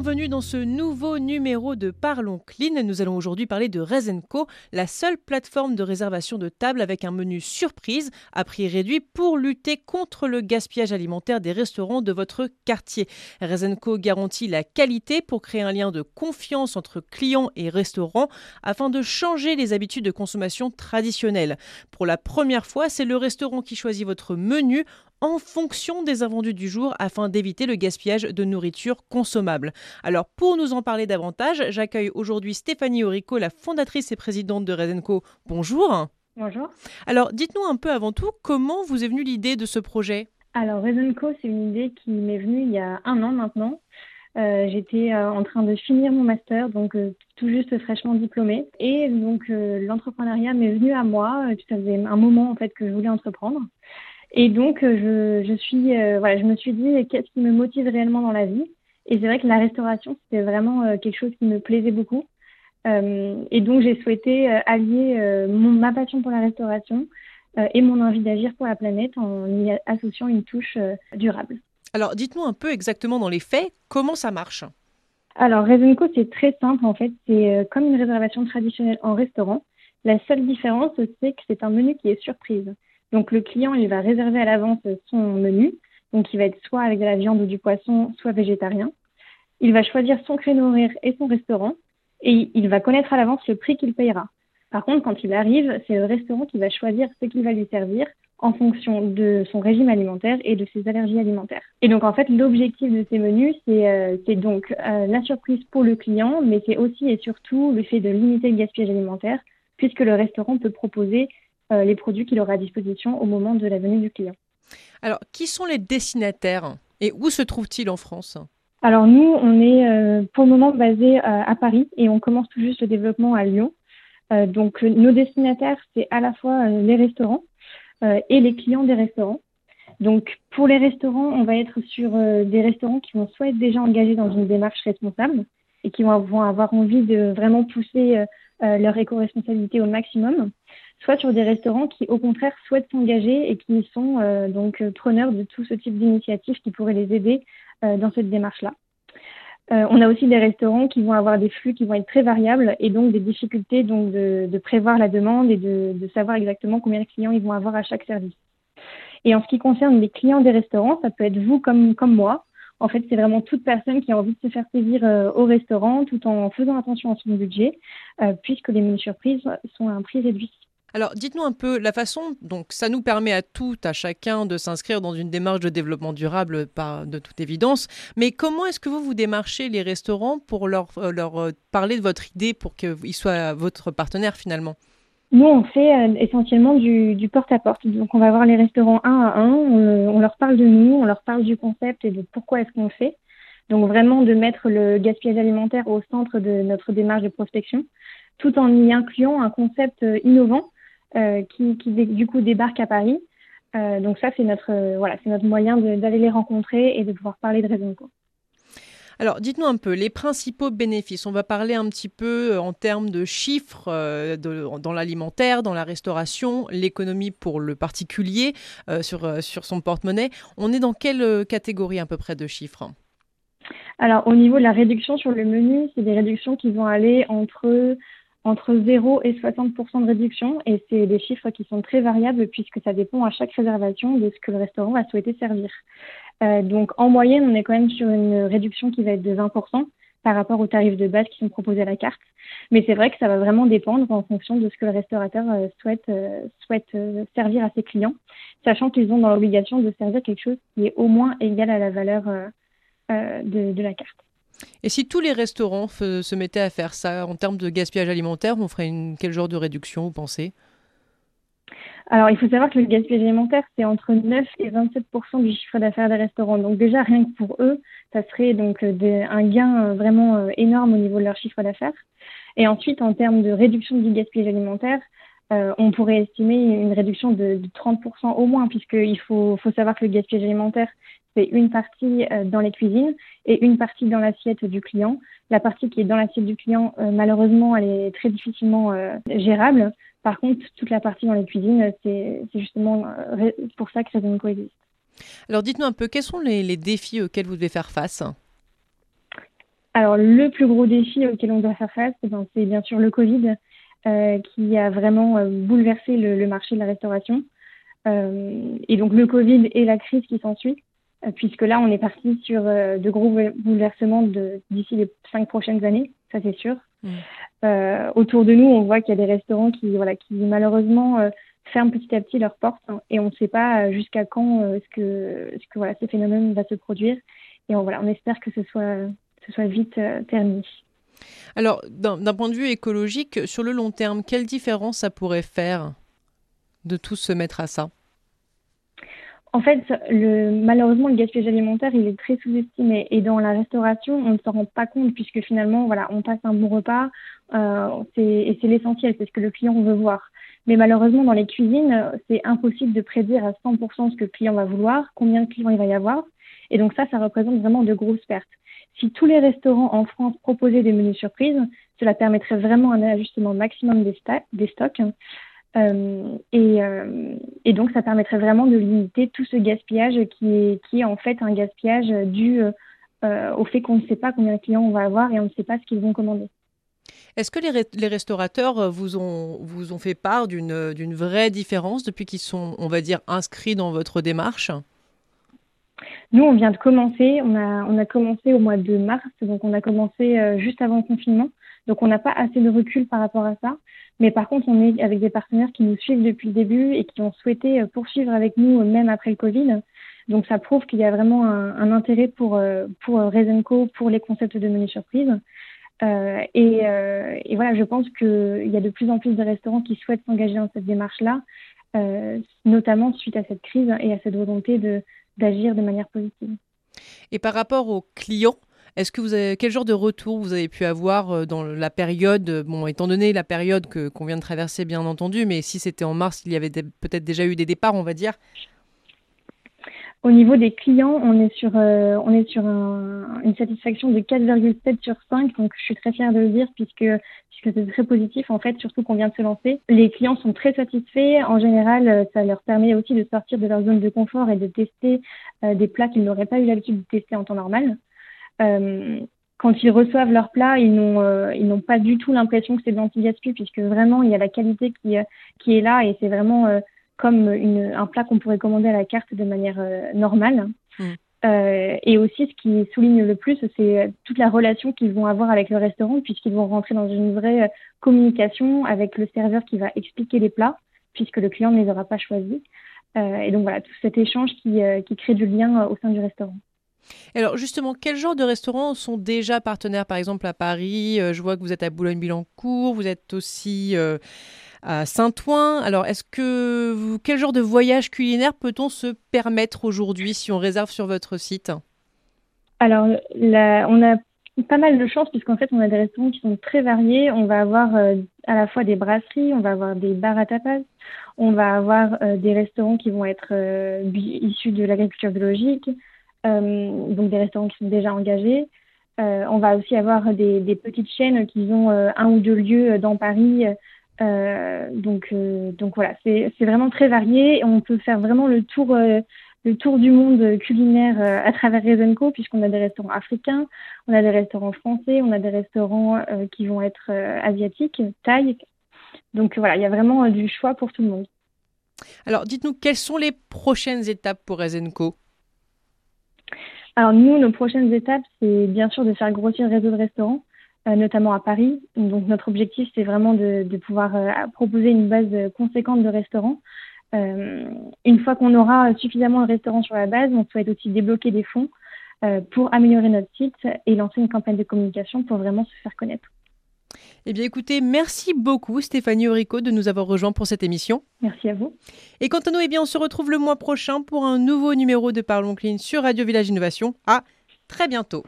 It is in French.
Bienvenue dans ce nouveau numéro de Parlons Clean. Nous allons aujourd'hui parler de Rezenco, la seule plateforme de réservation de table avec un menu surprise à prix réduit pour lutter contre le gaspillage alimentaire des restaurants de votre quartier. Rezenco garantit la qualité pour créer un lien de confiance entre clients et restaurants afin de changer les habitudes de consommation traditionnelles. Pour la première fois, c'est le restaurant qui choisit votre menu en fonction des invendus du jour afin d'éviter le gaspillage de nourriture consommable. Alors pour nous en parler davantage, j'accueille aujourd'hui Stéphanie Orico, la fondatrice et présidente de Redenco. Bonjour. Bonjour. Alors dites-nous un peu avant tout comment vous est venue l'idée de ce projet? Alors Redenco, c'est une idée qui m'est venue il y a un an maintenant. Euh, j'étais euh, en train de finir mon master, donc euh, tout juste fraîchement diplômée. Et donc l'entrepreneuriat m'est venu à moi. Ça faisait un moment en fait que je voulais entreprendre. Et donc, euh, je, je, suis, euh, voilà, je me suis dit, qu'est-ce qui me motive réellement dans la vie? Et c'est vrai que la restauration, c'était vraiment euh, quelque chose qui me plaisait beaucoup. et donc, j'ai souhaité allier mon, ma passion pour la restauration et mon envie d'agir pour la planète en y associant une touche durable. Alors, dites-nous un peu exactement dans les faits, comment ça marche? Alors, Rezenco, c'est très simple en fait. C'est comme une réservation traditionnelle en restaurant. La seule différence, c'est que c'est un menu qui est surprise. Donc le client, il va réserver à l'avance son menu. Donc il va être soit avec de la viande ou du poisson, soit végétarien. Il va choisir son créneau horaire et son restaurant et il va connaître à l'avance le prix qu'il payera. Par contre, quand il arrive, c'est le restaurant qui va choisir ce qu'il va lui servir en fonction de son régime alimentaire et de ses allergies alimentaires. Et donc en fait, l'objectif de ces menus, c'est euh, donc euh, la surprise pour le client, mais c'est aussi et surtout le fait de limiter le gaspillage alimentaire, puisque le restaurant peut proposer les produits qu'il aura à disposition au moment de la venue du client. Alors, qui sont les destinataires et où se trouvent-ils en France? Alors, nous, on est euh, pour le moment basé euh, à Paris et on commence tout juste le développement à Lyon. donc, nos destinataires, c'est à la fois les restaurants et les clients des restaurants. Donc, pour les restaurants, on va être sur des restaurants qui vont soit être déjà engagés dans une démarche responsable et qui vont avoir envie de vraiment pousser leur éco-responsabilité au maximum, soit sur des restaurants qui, au contraire, souhaitent s'engager et qui sont euh, donc euh, preneurs de tout ce type d'initiatives qui pourraient les aider euh, dans cette démarche-là. on a aussi des restaurants qui vont avoir des flux qui vont être très variables et donc des difficultés de, prévoir la demande et de, savoir exactement combien de clients ils vont avoir à chaque service. Et en ce qui concerne les clients des restaurants, ça peut être vous comme, comme moi. En fait, c'est vraiment toute personne qui a envie de se faire plaisir au restaurant tout en faisant attention à son budget, puisque les menus surprises sont à un prix réduit. Alors, dites-nous un peu la façon, donc ça nous permet à tout, à chacun de s'inscrire dans une démarche de développement durable, par, de toute évidence, mais comment est-ce que vous vous démarchez les restaurants pour leur, euh, leur euh, parler de votre idée pour qu'ils soient votre partenaire finalement? Nous, on fait euh, essentiellement du, porte-à-porte. Donc, on va voir les restaurants un à un, on, leur parle de nous, on leur parle du concept et de pourquoi est-ce qu'on le fait. Donc, vraiment de mettre le gaspillage alimentaire au centre de notre démarche de prospection, tout en y incluant un concept innovant euh, qui, qui, du coup débarquent à Paris. Euh, donc ça, c'est notre, euh, voilà, c'est notre moyen d'aller les rencontrer et de pouvoir parler de Rezenco. Alors, dites-nous un peu les principaux bénéfices. On va parler un petit peu en termes de chiffres de, dans l'alimentaire, dans la restauration, l'économie pour le particulier sur, sur son porte-monnaie. On est dans quelle catégorie à peu près de chiffres? Alors, au niveau de la réduction sur le menu, c'est des réductions qui vont aller entre entre 0 et 60% de réduction et c'est des chiffres qui sont très variables puisque ça dépend à chaque réservation de ce que le restaurant va souhaiter servir. Euh, donc en moyenne, on est quand même sur une réduction qui va être de 20% par rapport aux tarifs de base qui sont proposés à la carte. Mais c'est vrai que ça va vraiment dépendre en fonction de ce que le restaurateur euh, souhaite, euh, souhaite euh, servir à ses clients, sachant qu'ils ont dans l'obligation de servir quelque chose qui est au moins égal à la valeur de, de la carte. Et si tous les restaurants se mettaient à faire ça en termes de gaspillage alimentaire, on ferait une, quel genre de réduction, vous pensez? Alors, il faut savoir que le gaspillage alimentaire, c'est entre 9 et 27 du chiffre d'affaires des restaurants. Donc déjà, rien que pour eux, ça serait donc euh, un gain euh, vraiment euh, énorme au niveau de leur chiffre d'affaires. Et ensuite, en termes de réduction du gaspillage alimentaire, on pourrait estimer une réduction de, de 30% au moins, puisqu'il faut, faut savoir que le gaspillage alimentaire, c'est une partie euh, dans les cuisines et une partie dans l'assiette du client. La partie qui est dans l'assiette du client, euh, malheureusement, elle est très difficilement euh, gérable. Par contre, toute la partie dans les cuisines, c'est justement pour ça que Rezenco existe. Alors dites-nous un peu, quels sont les, défis auxquels vous devez faire face? Alors, le plus gros défi auquel on doit faire face, eh ben, c'est bien sûr le Covid, euh, qui a vraiment bouleversé le, le, marché de la restauration. Euh, et donc, le Covid et la crise qui s'ensuit, puisque là, on est parti sur euh, de gros bouleversements d'ici les cinq prochaines années, ça c'est sûr. Mmh. autour de nous, on voit qu'il y a des restaurants qui, voilà, qui malheureusement ferment petit à petit leurs portes hein, et on ne sait pas jusqu'à quand ce que, ce que voilà, ce phénomène va se produire. Et on, voilà, on espère que ce soit ce soit vite euh, terminé. Alors, d'un point de vue écologique, sur le long terme, quelle différence ça pourrait faire de tous se mettre à ça? En fait, le, malheureusement, le gaspillage alimentaire, il est très sous-estimé. Et dans la restauration, on ne s'en rend pas compte puisque finalement, voilà, on passe un bon repas euh, et c'est l'essentiel, c'est ce que le client veut voir. Mais malheureusement, dans les cuisines, c'est impossible de prédire à 100% ce que le client va vouloir, combien de clients il va y avoir. Et donc ça, ça représente vraiment de grosses pertes. Si tous les restaurants en France proposaient des menus surprises, cela permettrait vraiment un ajustement maximum des, des stocks. Euh, et, euh, et, donc, ça permettrait vraiment de limiter tout ce gaspillage qui est, qui est en fait un gaspillage dû euh, au fait qu'on ne sait pas combien de clients on va avoir et on ne sait pas ce qu'ils vont commander. Est-ce que les, les, restaurateurs vous ont, vous ont fait part d'une vraie différence depuis qu'ils sont, on va dire, inscrits dans votre démarche? Nous, on vient de commencer. On a, on a commencé au mois de mars, donc on a commencé juste avant le confinement. Donc on n'a pas assez de recul par rapport à ça. Mais par contre, on est avec des partenaires qui nous suivent depuis le début et qui ont souhaité euh, poursuivre avec nous euh, même après le Covid. Donc ça prouve qu'il y a vraiment un, intérêt pour, pour Rezenco, pour les concepts de menu surprise. Euh, et, euh, voilà, je pense qu'il y a de plus en plus de restaurants qui souhaitent s'engager dans cette démarche-là, euh, notamment suite à cette crise et à cette volonté d'agir de manière positive. Et par rapport aux clients, est-ce que vous quel genre de retour vous avez pu avoir euh, dans la période, bon, étant donné la période que qu'on vient de traverser, bien entendu, mais si c'était en mars, il y avait peut-être déjà eu des départs, on va dire? Au niveau des clients, on est sur, euh, une satisfaction de 4,7 sur 5, donc je suis très fière de le dire puisque, c'est très positif en fait, surtout qu'on vient de se lancer. Les clients sont très satisfaits. En général, euh, ça leur permet aussi de sortir de leur zone de confort et de tester euh, des plats qu'ils n'auraient pas eu l'habitude de tester en temps normal. Euh, quand ils reçoivent leur plat, ils n'ont euh, ils n'ont pas du tout l'impression que c'est de l'anti-gaspi puisque vraiment il y a la qualité qui, qui est là et c'est vraiment comme une, un plat qu'on pourrait commander à la carte de manière euh, normale. Mm. Euh, et aussi, ce qui souligne le plus, c'est toute la relation qu'ils vont avoir avec le restaurant, puisqu'ils vont rentrer dans une vraie euh, communication avec le serveur qui va expliquer les plats, puisque le client ne les aura pas choisis. Euh, et donc voilà, tout cet échange qui, euh, qui crée du lien au sein du restaurant. Alors justement, quel genre de restaurants sont déjà partenaires? Par exemple à Paris, je vois que vous êtes à Boulogne-Billancourt, vous êtes aussi à Saint-Ouen. Alors, est-ce que quel genre de voyage culinaire peut-on se permettre aujourd'hui si on réserve sur votre site? Alors, on a pas mal de chance puisqu'en fait, on a des restaurants qui sont très variés. On va avoir euh, à la fois des brasseries, on va avoir des bars à tapas, on va avoir euh, des restaurants qui vont être euh, issus de l'agriculture biologique, donc des restaurants qui sont déjà engagés. on va aussi avoir des, petites chaînes qui ont un ou deux lieux dans Paris euh, donc, euh, voilà, c'est vraiment très varié. On peut faire vraiment le tour, euh, le tour du monde culinaire à travers Rezenco, puisqu'on a des restaurants africains, on a des restaurants français, on a des restaurants qui vont être asiatiques, thaï. Donc voilà, il y a vraiment du choix pour tout le monde. Alors, dites-nous, quelles sont les prochaines étapes pour Rezenco Alors, nous, nos prochaines étapes, c'est bien sûr de faire grossir le réseau de restaurants. Euh, notamment à Paris. Donc notre objectif, c'est vraiment de, de pouvoir euh, proposer une base conséquente de restaurants. Euh, une fois qu'on aura suffisamment de restaurants sur la base, on souhaite aussi débloquer des fonds pour améliorer notre site et lancer une campagne de communication pour vraiment se faire connaître. Eh bien écoutez, merci beaucoup Stéphanie Aurico de nous avoir rejoints pour cette émission. Merci à vous. Et quant à nous, eh bien, on se retrouve le mois prochain pour un nouveau numéro de Parlons Clean sur Radio Village Innovation. À très bientôt.